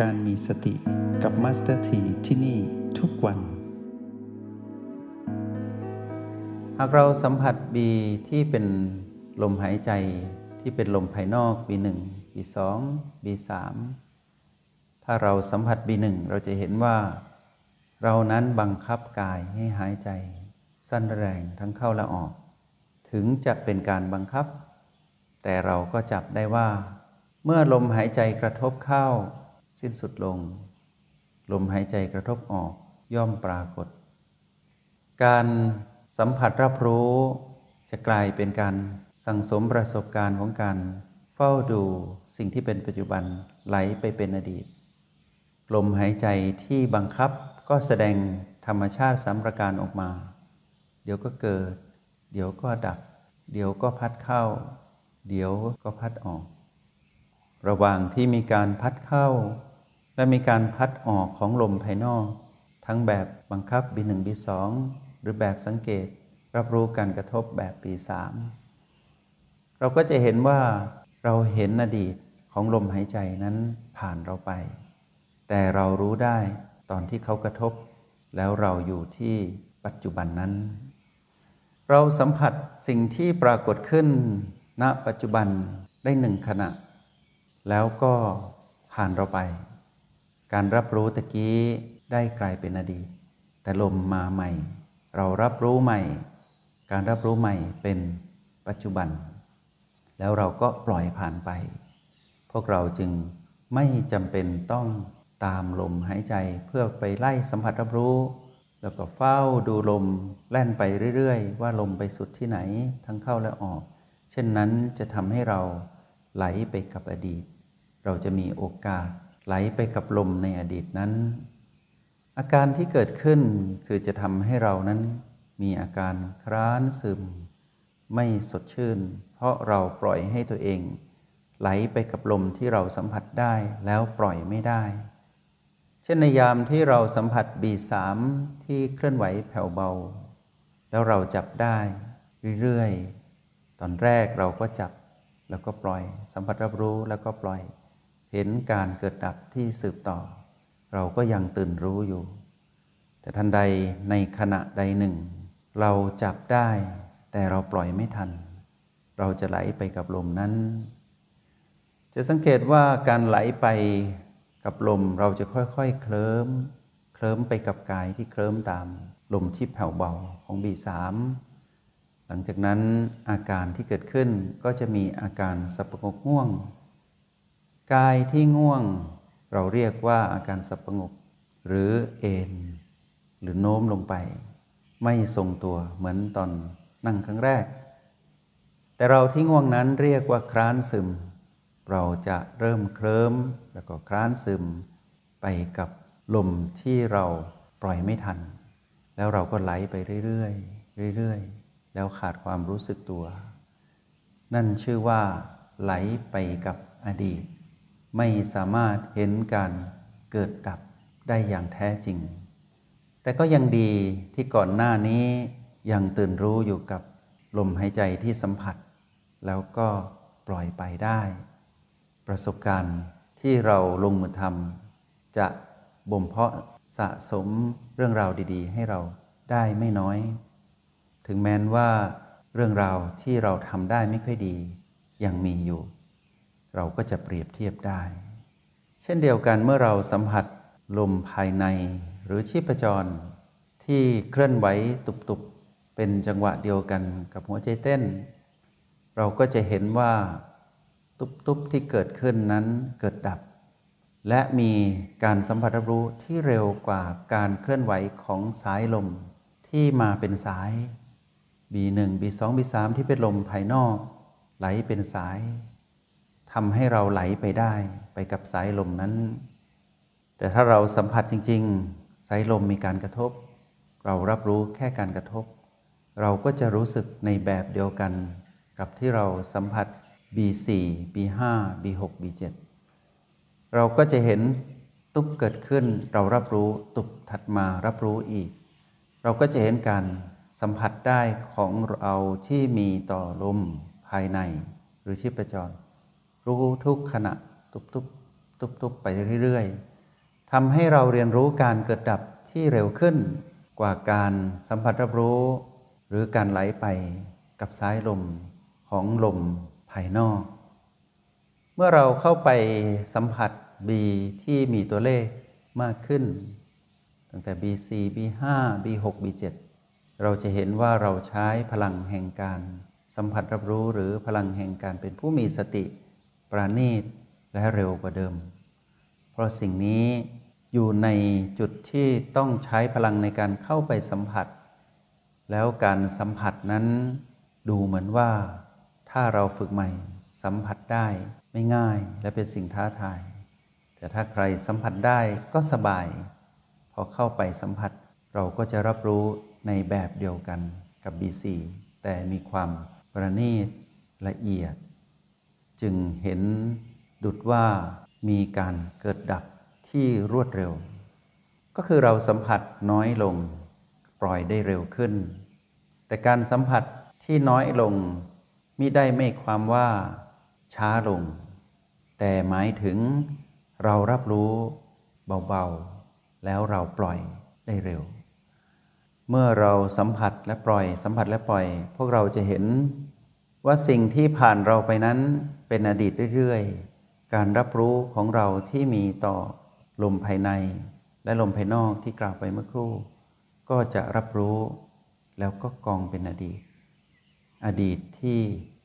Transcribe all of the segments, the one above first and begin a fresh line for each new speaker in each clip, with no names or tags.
การมีสติกับ Master T ที่นี่ทุกวัน
หากเราสัมผัส B ที่เป็นลมหายใจที่เป็นลมภายนอก B1 B2 B3 ถ้าเราสัมผัส B1 เราจะเห็นว่า เรานั้นบังคับกายให้หายใจ สั้นแรงทั้งเข้าและออก ถึงจะเป็นการบังคับ แต่เราก็จับได้ว่า เมื่อลมหายใจกระทบเข้า สิ้นสุดลง ลมหายใจกระทบออกย่อมปรากฏ การสัมผัสรับรู้จะกลายเป็นการสั่งสมประสบการณ์ของการเฝ้าดูสิ่งที่เป็นปัจจุบันไหลไปเป็นอดีต ลมหายใจที่บังคับก็แสดงธรรมชาติสัมประการออกมา เดี๋ยวก็เกิด เดี๋ยวก็ดับ เดี๋ยวก็พัดเข้า เดี๋ยวก็พัดออก ระหว่างที่มีการพัดเข้า และมีการพัดออกของลมภายนอก ทั้งแบบบังคับ B1 B2 หรือแบบสังเกต รับรู้การกระทบแบบ B3 เราก็จะเห็นว่าเราเห็นอดีตของลมหายใจนั้นผ่านเราไป แต่เรารู้ได้ตอนที่เขากระทบ แล้วเราอยู่ที่ปัจจุบันนั้น เราสัมผัสสิ่งที่ปรากฏขึ้น ณปัจจุบันได้หนึ่งขณะ แล้วก็ผ่านเราไป การรับรู้ตะกี้ได้กลายเป็นอดีต แต่ลมมาใหม่ เรารับรู้ใหม่ การรับรู้ใหม่เป็นปัจจุบัน แล้วเราก็ปล่อยผ่านไป พวกเราจึงไม่จำเป็นต้องตามลมหายใจเพื่อไปไล่สัมผัสรับรู้ แล้วก็เฝ้าดูลมแล่นไปเรื่อยๆ ว่าลมไปสุดที่ไหนทั้งเข้าและออก เช่นนั้นจะทำให้เราไหลไปกับอดีต เราจะมีโอกาส ไหลไปกับลมในอดีตนั้น อาการที่เกิดขึ้นคือจะทำให้เรานั้นมีอาการคร้านซึม ไม่สดชื่น เพราะเราปล่อยให้ตัวเอง ไหลไปกับลมที่เราสัมผัสได้แล้วปล่อยไม่ได้ เช่นในยามที่เราสัมผัส B3 ที่เคลื่อนไหวแผ่วเบา แล้วเราจับได้เรื่อยๆ ตอนแรกเราก็จับแล้วก็ปล่อย สัมผัสรับรู้แล้วก็ปล่อย เห็นการเกิดดับที่สืบต่อ เราก็ยังตื่นรู้อยู่ แต่ทันใดในขณะใดหนึ่ง เราจับได้แต่เราปล่อยไม่ทัน เราจะไหลไปกับลมนั้น จะสังเกตว่าการไหลไปกับลมเราจะค่อยๆเคลิ้ม เคลิ้มไปกับกายที่เคลิ้มตามลมที่แผ่วเบาของ B3 หลังจากนั้นอาการที่เกิดขึ้นก็จะมีอาการสับประงกง่วง กายที่ง่วง เราเรียกว่าอาการสับประงก หรือเอนหรือโน้มลงไป ไม่ทรงตัวเหมือนตอนนั่งครั้งแรก แต่เราที่ง่วงนั้นเรียกว่าคร้านซึม เราจะเริ่มเคลิ้มแล้วก็คร้านซึม ไปกับลมที่เราปล่อยไม่ทัน แล้วเราก็ไหลไปเรื่อยๆเรื่อยๆ แล้วขาดความรู้สึกตัว นั่นชื่อว่าไหลไปกับอดีต ไม่สามารถเห็นการเกิดดับได้อย่างแท้จริง แต่ก็ยังดีที่ก่อนหน้านี้ยังตื่นรู้อยู่กับลมหายใจที่สัมผัส แล้วก็ปล่อยไปได้ ประสบการณ์ที่เราลงมือทำจะบ่มเพาะสะสมเรื่องราวดีๆ ให้เราได้ไม่น้อย ถึงแม้นว่าเรื่องราวที่เราทำได้ไม่ค่อยดียังมีอยู่ เราก็จะเปรียบเทียบได้ เช่นเดียวกันเมื่อเราสัมผัสลมภายในหรือชีพจร ที่เคลื่อนไหวตุบๆ เป็นจังหวะเดียวกันกับหัวใจเต้น เราก็จะเห็นว่าตุบๆที่เกิดขึ้นนั้นเกิดดับ และมีการสัมผัสรับรู้ที่เร็วกว่าการเคลื่อนไหวของสายลมที่มาเป็นสาย B1 B2 B3 ที่เป็นลมภายนอก ไหลเป็นสาย ทำให้เราไหลไปได้ไปกับสายลมนั้น แต่ถ้าเราสัมผัสจริง ๆ สายลมมีการกระทบ เรารับรู้แค่การกระทบ เราก็จะรู้สึกในแบบเดียวกัน กับที่เราสัมผัส B4 B5 B6 B7 เราก็จะเห็นตุบเกิดขึ้นเรารับรู้ตุบถัดมารับรู้อีก เราก็จะเห็นการสัมผัสได้ของเราที่มีต่อลมภายในหรือชีพจร รู้ทุกขณะตุบตุบตุบตุบไปเรื่อยๆทำให้เราเรียนรู้การเกิดดับที่เร็วขึ้นกว่าการสัมผัสรับรู้ หรือการไหลไปกับสายลมของลมภายนอก เมื่อเราเข้าไปสัมผัส B ที่มีตัวเลขมากขึ้น ตั้งแต่ B4 B5 B6 B7 เราจะเห็นว่าเราใช้พลังแห่งการสัมผัสรับรู้หรือพลังแห่งการเป็นผู้มีสติ ประณีตและเร็วกว่าเดิม เพราะสิ่งนี้อยู่ในจุดที่ต้องใช้พลังในการเข้าไปสัมผัส แล้วการสัมผัสนั้นดูเหมือนว่า ถ้าเราฝึกใหม่สัมผัสได้ไม่ง่ายและเป็นสิ่งท้าทาย แต่ถ้าใครสัมผัสได้ก็สบาย พอเข้าไปสัมผัส เราก็จะรับรู้ในแบบเดียวกันกับ B4 แต่มีความประณีตละเอียด จึงเห็นดุดว่ามีการเกิดดับที่รวดเร็ว ก็คือเราสัมผัสน้อยลง ปล่อยได้เร็วขึ้น แต่การสัมผัสที่น้อยลงมิได้ไม่ความว่าช้าลง แต่หมายถึงเรารับรู้เบาๆ แล้วเราปล่อยได้เร็ว เมื่อเราสัมผัสและปล่อย สัมผัสและปล่อย พวกเราจะเห็นว่าสิ่งที่ผ่านเราไปนั้น เป็นอดีตเรื่อยๆ การรับรู้ของเราที่มีต่อลมภายใน และลมภายนอกที่กล่าวไปเมื่อครู่ ก็จะรับรู้แล้วก็กองเป็นอดีต อดีตที่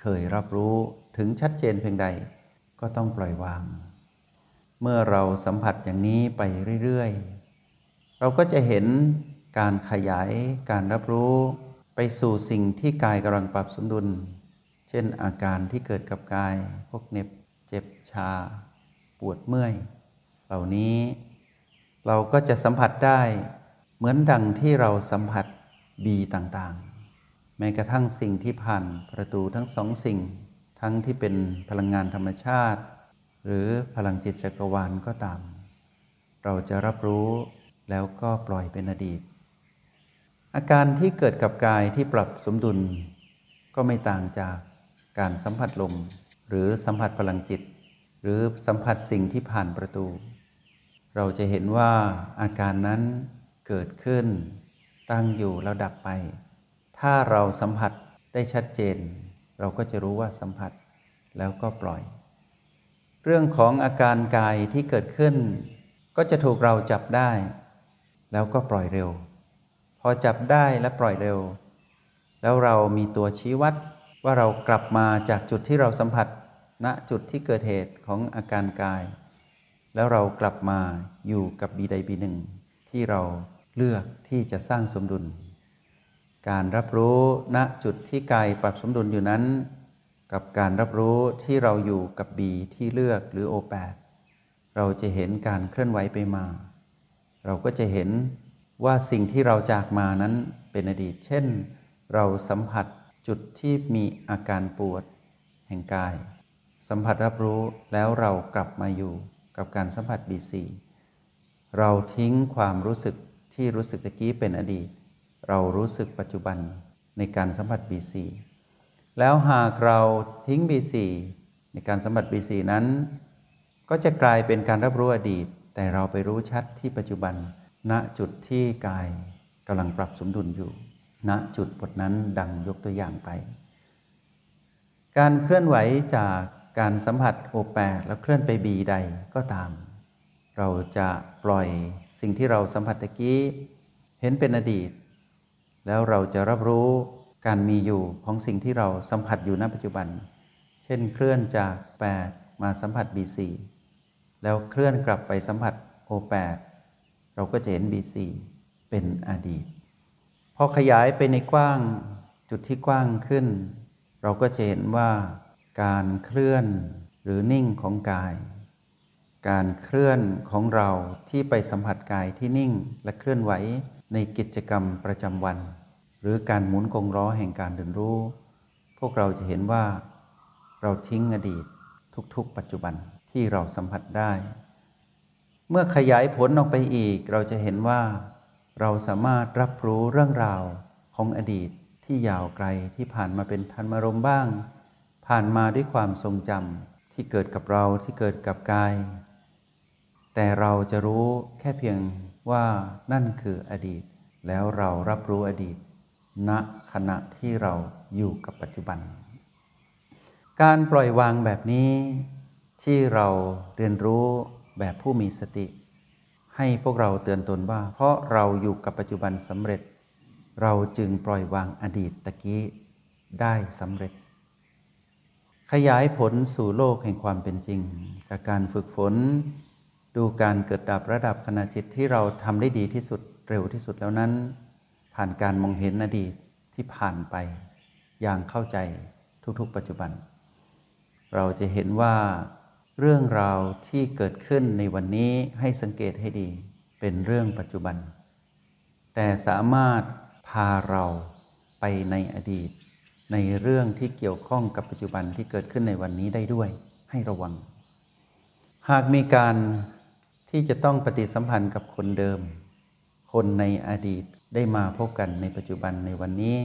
เคยรับรู้ถึงชัดเจนเพียงใด ก็ต้องปล่อยวาง เมื่อเราสัมผัสอย่างนี้ไปเรื่อยๆ เราก็จะเห็นการขยายการรับรู้ไปสู่สิ่งที่กายกำลังปรับสมดุล เช่นอาการที่เกิดกับกาย พวกเน็บเจ็บชา ปวดเมื่อย เหล่านี้ เราก็จะสัมผัสได้เหมือนดังที่เราสัมผัสบีต่างๆ แม้กระทั่งสิ่งที่ผ่านประตูทั้งสองสิ่ง ทั้งที่เป็นพลังงานธรรมชาติ หรือพลังจิตจักรวาลก็ตาม เราจะรับรู้แล้วก็ปล่อยเป็นอดีต อาการที่เกิดกับกายที่ปรับสมดุลก็ไม่ต่างจาก การสัมผัสลม หรือสัมผัสพลังจิต หรือสัมผัสสิ่งที่ผ่านประตู เราจะเห็นว่าอาการนั้นเกิดขึ้น ตั้งอยู่แล้วดับไป ถ้าเราสัมผัสได้ชัดเจน เราก็จะรู้ว่าสัมผัสแล้วก็ปล่อย เรื่องของอาการกายที่เกิดขึ้น ก็จะถูกเราจับได้ แล้วก็ปล่อยเร็ว พอจับได้และปล่อยเร็ว แล้วเรามีตัวชี้วัด ว่าเรากลับมาจากจุดที่เราสัมผัสณจุดที่เกิดเหตุของอาการกาย แล้วเรากลับมาอยู่กับบีใดบีหนึ่งที่เราเลือกที่จะสร้างสมดุล การรับรู้ณจุดที่กายปรับสมดุลอยู่นั้น กับการรับรู้ที่เราอยู่กับบีที่เลือกหรือโอแปดเราจะเห็นการเคลื่อนไหวไปมา เราก็จะเห็นว่าสิ่งที่เราจากมานั้นเป็นอดีต เช่น เราสัมผัส จุดที่มีอาการปวดแห่งกาย สัมผัสรับรู้แล้วเรากลับมาอยู่กับการสัมผัสบีซีเราทิ้งความรู้สึกที่รู้สึกตะกี้เป็นอดีต เรารู้สึกปัจจุบันในการสัมผัส B4 แล้วหากเราทิ้ง B4 ในการสัมผัส B4 นั้น ก็จะกลายเป็นการรับรู้อดีต แต่เราไปรู้ชัดที่ปัจจุบันณจุดที่กายกำลังปรับสมดุลอยู่ ณจุดบทนั้นดังยกตัวอย่างไป การเคลื่อนไหวจากการสัมผัสโอแปแล้วเคลื่อนไปบีใดก็ตาม เราจะปล่อยสิ่งที่เราสัมผัสตะกี้เห็นเป็นอดีต แล้วเราจะรับรู้การมีอยู่ของสิ่งที่เราสัมผัสอยู่ณปัจจุบัน เช่นเคลื่อนจาก 8 มาสัมผัส B4 แล้วเคลื่อนกลับไปสัมผัส O8 เราก็จะเห็น B4 เป็นอดีต อขยายไปในกว้างจุดที่กว้างขึ้น เราก็จะเห็นว่าการเคลื่อนหรือนิ่งของกาย การเคลื่อนของเราที่ไปสัมผัสกายที่นิ่งและเคลื่อนไหวในกิจกรรมประจำวัน หรือการหมุนกงล้อแห่งการเรียนรู้ พวกเราจะเห็นว่า เราทิ้งอดีตทุกๆ ปัจจุบันที่เราสัมผัสได้ เมื่อขยายผลออกไปอีกเราจะเห็นว่า เราสามารถรับรู้เรื่องราวของอดีตที่ยาวไกลที่ผ่านมาเป็นธรรมรมบ้าง ผ่านมาด้วยความทรงจำที่เกิดกับเราที่เกิดกับกาย แต่เราจะรู้แค่เพียงว่านั่นคืออดีต แล้วเรารับรู้อดีต ณขณะที่เราอยู่กับปัจจุบัน การปล่อยวางแบบนี้ที่เราเรียนรู้แบบผู้มีสติ ให้พวกเราเตือนตนว่า เพราะเราอยู่กับปัจจุบันสำเร็จ เราจึงปล่อยวางอดีตตะกี้ได้สำเร็จ ขยายผลสู่โลกแห่งความเป็นจริง จากการฝึกฝน ดูการเกิดดับระดับขณะจิตที่เราทำได้ดีที่สุดเร็วที่สุดแล้วนั้น ผ่านการมองเห็นอดีตที่ผ่านไป อย่างเข้าใจทุกๆ ปัจจุบัน เราจะเห็นว่า เรื่องราวที่เกิดขึ้นในวันนี้ให้สังเกตให้ดี เป็นเรื่องปัจจุบัน แต่สามารถพาเราไปในอดีต ในเรื่องที่เกี่ยวข้องกับปัจจุบันที่เกิดขึ้นในวันนี้ได้ด้วย ให้ระวัง หากมีการที่จะต้องปฏิสัมพันธ์กับคนเดิม คนในอดีตได้มาพบกันในปัจจุบันในวันนี้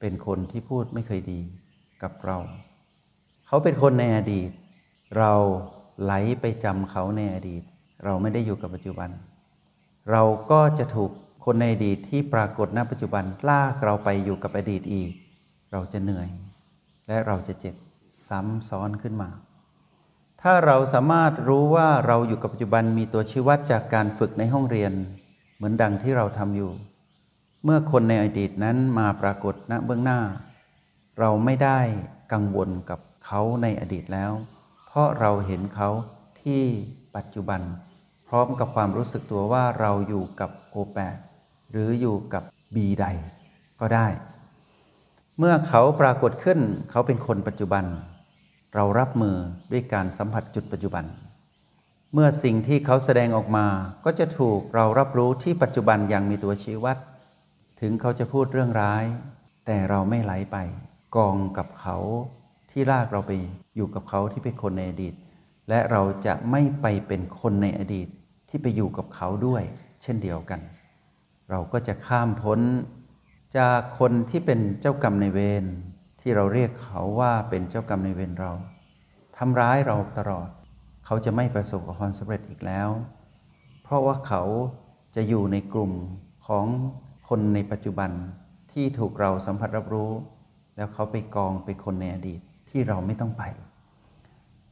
เป็นคนที่พูดไม่เคยดีกับเรา เขาเป็นคนในอดีต เราไหลไปจำเขาในอดีต เราไม่ได้อยู่กับปัจจุบัน เราก็จะถูกคนในอดีตที่ปรากฏณปัจจุบันลากเราไปอยู่กับอดีตอีก เราจะเหนื่อย และเราจะเจ็บซ้ำซ้อนขึ้นมา ถ้าเราสามารถรู้ว่าเราอยู่กับปัจจุบันมีตัวชี้วัดจากการฝึกในห้องเรียน เหมือนดังที่เราทำอยู่ เมื่อคนในอดีตนั้นมาปรากฏณเบื้องหน้า เราไม่ได้กังวลกับเขาในอดีตแล้ว ราะเราเห็นเขาที่ปัจจุบัน พร้อมกับความรู้สึกตัวว่าเราอยู่กับโอแปดหรืออยู่กับบีใดก็ได้ เมื่อเขาปรากฏขึ้นเขาเป็นคนปัจจุบัน เรารับมือด้วยการสัมผัสจุดปัจจุบัน เมื่อสิ่งที่เขาแสดงออกมาก็จะถูกเรารับรู้ที่ปัจจุบันอย่างมีตัวชี้วัด ถึงเขาจะพูดเรื่องร้าย แต่เราไม่ไหลไป กองกับเขา ที่ลากเราไปอยู่กับเขาที่เป็นคนในอดีต และเราจะไม่ไปเป็นคนในอดีตที่ไปอยู่กับเขาด้วย เช่นเดียวกัน เราก็จะข้ามพ้นจากคนที่เป็นเจ้ากรรมในเวรที่เราเรียกเขาว่าเป็นเจ้ากรรมในเวรเราทำร้ายเราตลอด เขาจะไม่ประสบกับความสำเร็จอีกแล้ว เพราะว่าเขาจะอยู่ในกลุ่มของคนในปัจจุบันที่ถูกเราสัมผัสรับรู้ แล้วเขาไปกองเป็นคนในอดีต ที่เราไม่ต้องไป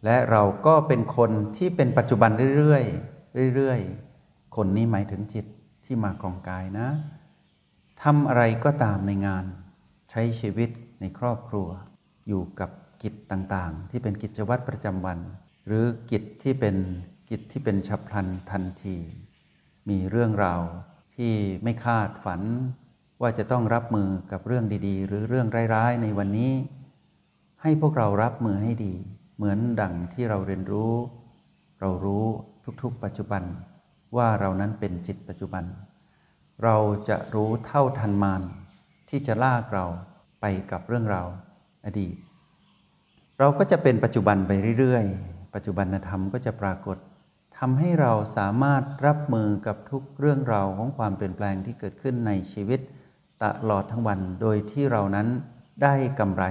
และเราก็เป็นคนที่เป็นปัจจุบันเรื่อยๆเรื่อยๆ คนนี้หมายถึงจิตที่มาครองกายนะทำอะไรก็ตามในงาน ใช้ชีวิตในครอบครัว อยู่กับกิจต่างๆ ที่เป็นกิจวัตรประจำวัน หรือกิจที่เป็นกิจที่เป็นฉับพลันทันที มีเรื่องราวที่ไม่คาดฝันว่าจะต้องรับมือกับเรื่องดีๆ หรือเรื่องร้ายๆ ในวันนี้ ให้พวกเรารับมือให้ดี เหมือนดังที่เราเรียนรู้ เรารู้ทุกๆ ปัจจุบันว่าเรานั้นเป็นจิตปัจจุบัน เราจะรู้เท่าทันมานที่จะลากเราไปกับเรื่องราวอดีต เราก็จะเป็นปัจจุบันไปเรื่อยๆ ปัจจุบันธรรมก็จะปรากฏทำให้เราสามารถรับมือกับทุกเรื่องราวของความเปลี่ยนแปลงที่เกิดขึ้นในชีวิตตลอดทั้งวัน โดยที่เรานั้นได้กำไร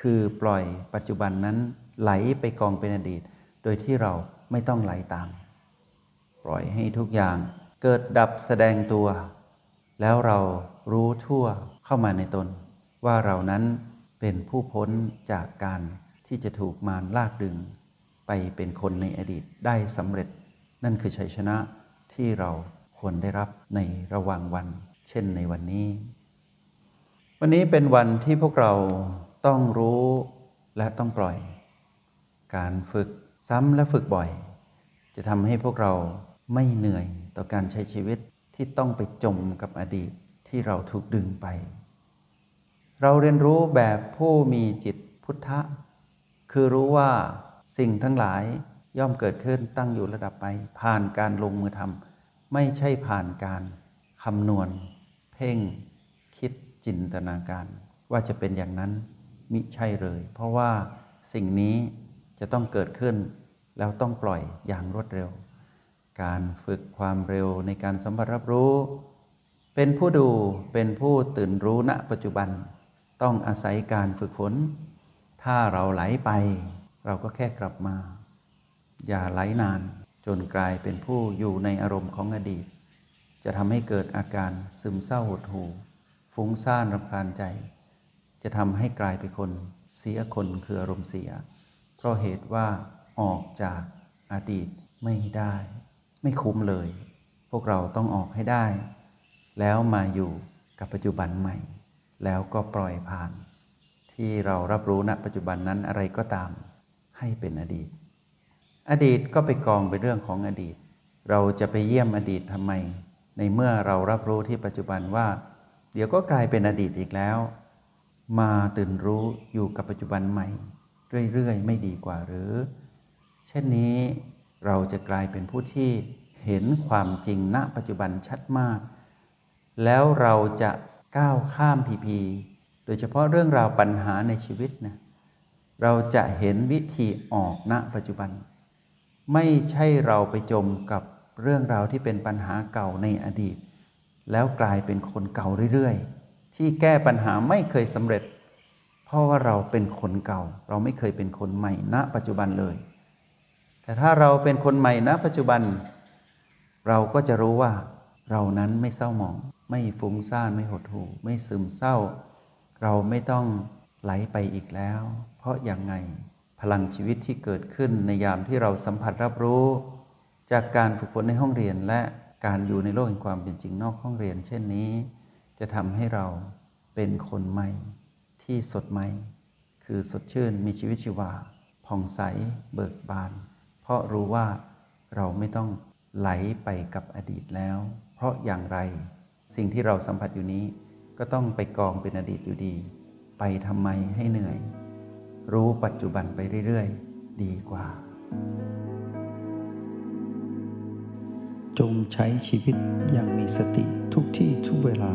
คือปล่อยปัจจุบันนั้นไหลไปกองเป็นอดีต โดยที่เราไม่ต้องไหลตาม ปล่อยให้ทุกอย่างเกิดดับแสดงตัว แล้วเรารู้ทั่วเข้ามาในตน ว่าเรานั้นเป็นผู้พ้นจากการที่จะถูกมารลากดึง ไปเป็นคนในอดีตได้สำเร็จ นั่นคือชัยชนะที่เราควรได้รับในระหว่างวัน เช่นในวันนี้ วันนี้เป็นวันที่พวกเรา ต้องรู้และต้องปล่อย การฝึกซ้ำและฝึกบ่อย จะทำให้พวกเราไม่เหนื่อยต่อการใช้ชีวิตที่ต้องไปจมกับอดีตที่เราถูกดึงไป เราเรียนรู้แบบผู้มีจิตพุทธะ คือรู้ว่าสิ่งทั้งหลายย่อมเกิดขึ้นตั้งอยู่ระดับไป ผ่านการลงมือทำไม่ใช่ผ่านการคำนวณ เพ่ง คิดจินตนาการ ว่าจะเป็นอย่างนั้น มิใช่เลย เพราะว่าสิ่งนี้จะต้องเกิดขึ้น แล้วต้องปล่อยอย่างรวดเร็ว การฝึกความเร็วในการสัมผัสรับรู้ เป็นผู้ดูเป็นผู้ตื่นรู้ณปัจจุบัน ต้องอาศัยการฝึกฝน ถ้าเราไหลไป เราก็แค่กลับมา อย่าไหลนาน จนกลายเป็นผู้อยู่ในอารมณ์ของอดีต จะทำให้เกิดอาการซึมเศร้าหดหู่ฟุ้งซ่านรำคาญใจ จะทำให้กลายเป็นคน เสียคนคืออารมณ์เสีย เพราะเหตุว่าออกจากอดีตไม่ได้ ไม่คุ้มเลย พวกเราต้องออกให้ได้ แล้วมาอยู่กับปัจจุบันใหม่ แล้วก็ปล่อยผ่าน ที่เรารับรู้ณปัจจุบันนั้นอะไรก็ตามให้เป็นอดีต อดีตก็ไปกองเป็นเรื่องของอดีต เราจะไปเยี่ยมอดีตทำไม ในเมื่อเรารับรู้ที่ปัจจุบันว่า เดี๋ยวก็กลายเป็นอดีตอีกแล้ว มาตื่นรู้อยู่กับปัจจุบันใหม่ เรื่อยๆ ไม่ดีกว่าหรือ เช่นนี้เราจะกลายเป็นผู้ที่เห็นความจริงณปัจจุบันชัดมาก แล้วเราจะก้าวข้ามพีพีโดยเฉพาะเรื่องราวปัญหาในชีวิตนะเราจะเห็นวิธีออกณปัจจุบัน ไม่ใช่เราไปจมกับเรื่องราวที่เป็นปัญหาเก่าในอดีต แล้วกลายเป็นคนเก่าเรื่อยๆ ที่แก้ปัญหาไม่เคยสำเร็จ เพราะว่าเราเป็นคนเก่า เราไม่เคยเป็นคนใหม่ณ ปัจจุบันเลย แต่ถ้าเราเป็นคนใหม่ณ ปัจจุบัน เราก็จะรู้ว่า เรานั้นไม่เศร้าหมอง ไม่ฟุ้งซ่านไม่หดหู่ ไม่ซึมเศร้า เราไม่ต้องไหลไปอีกแล้ว เพราะอย่างไงพลังชีวิตที่เกิดขึ้นในยามที่เราสัมผัสรับรู้ จากการฝึกฝนในห้องเรียนและการอยู่ในโลกแห่งความเป็นจริงนอกห้องเรียน เช่นนี้ จะทำให้เราเป็นคนใหม่ที่สดใหม่ คือสดชื่นมีชีวิตชีวาผ่องใสเบิกบาน เพราะรู้ว่าเราไม่ต้องไหลไปกับอดีตแล้ว เพราะอย่างไร สิ่งที่เราสัมผัสอยู่นี้ ก็ต้องไปกองเป็นอดีตอยู่ดี ไปทำไมให้เหนื่อย รู้ปัจจุบันไปเรื่อยๆ ดีกว่า
จงใช้ชีวิตอย่างมีสติทุกที่ทุกเวลา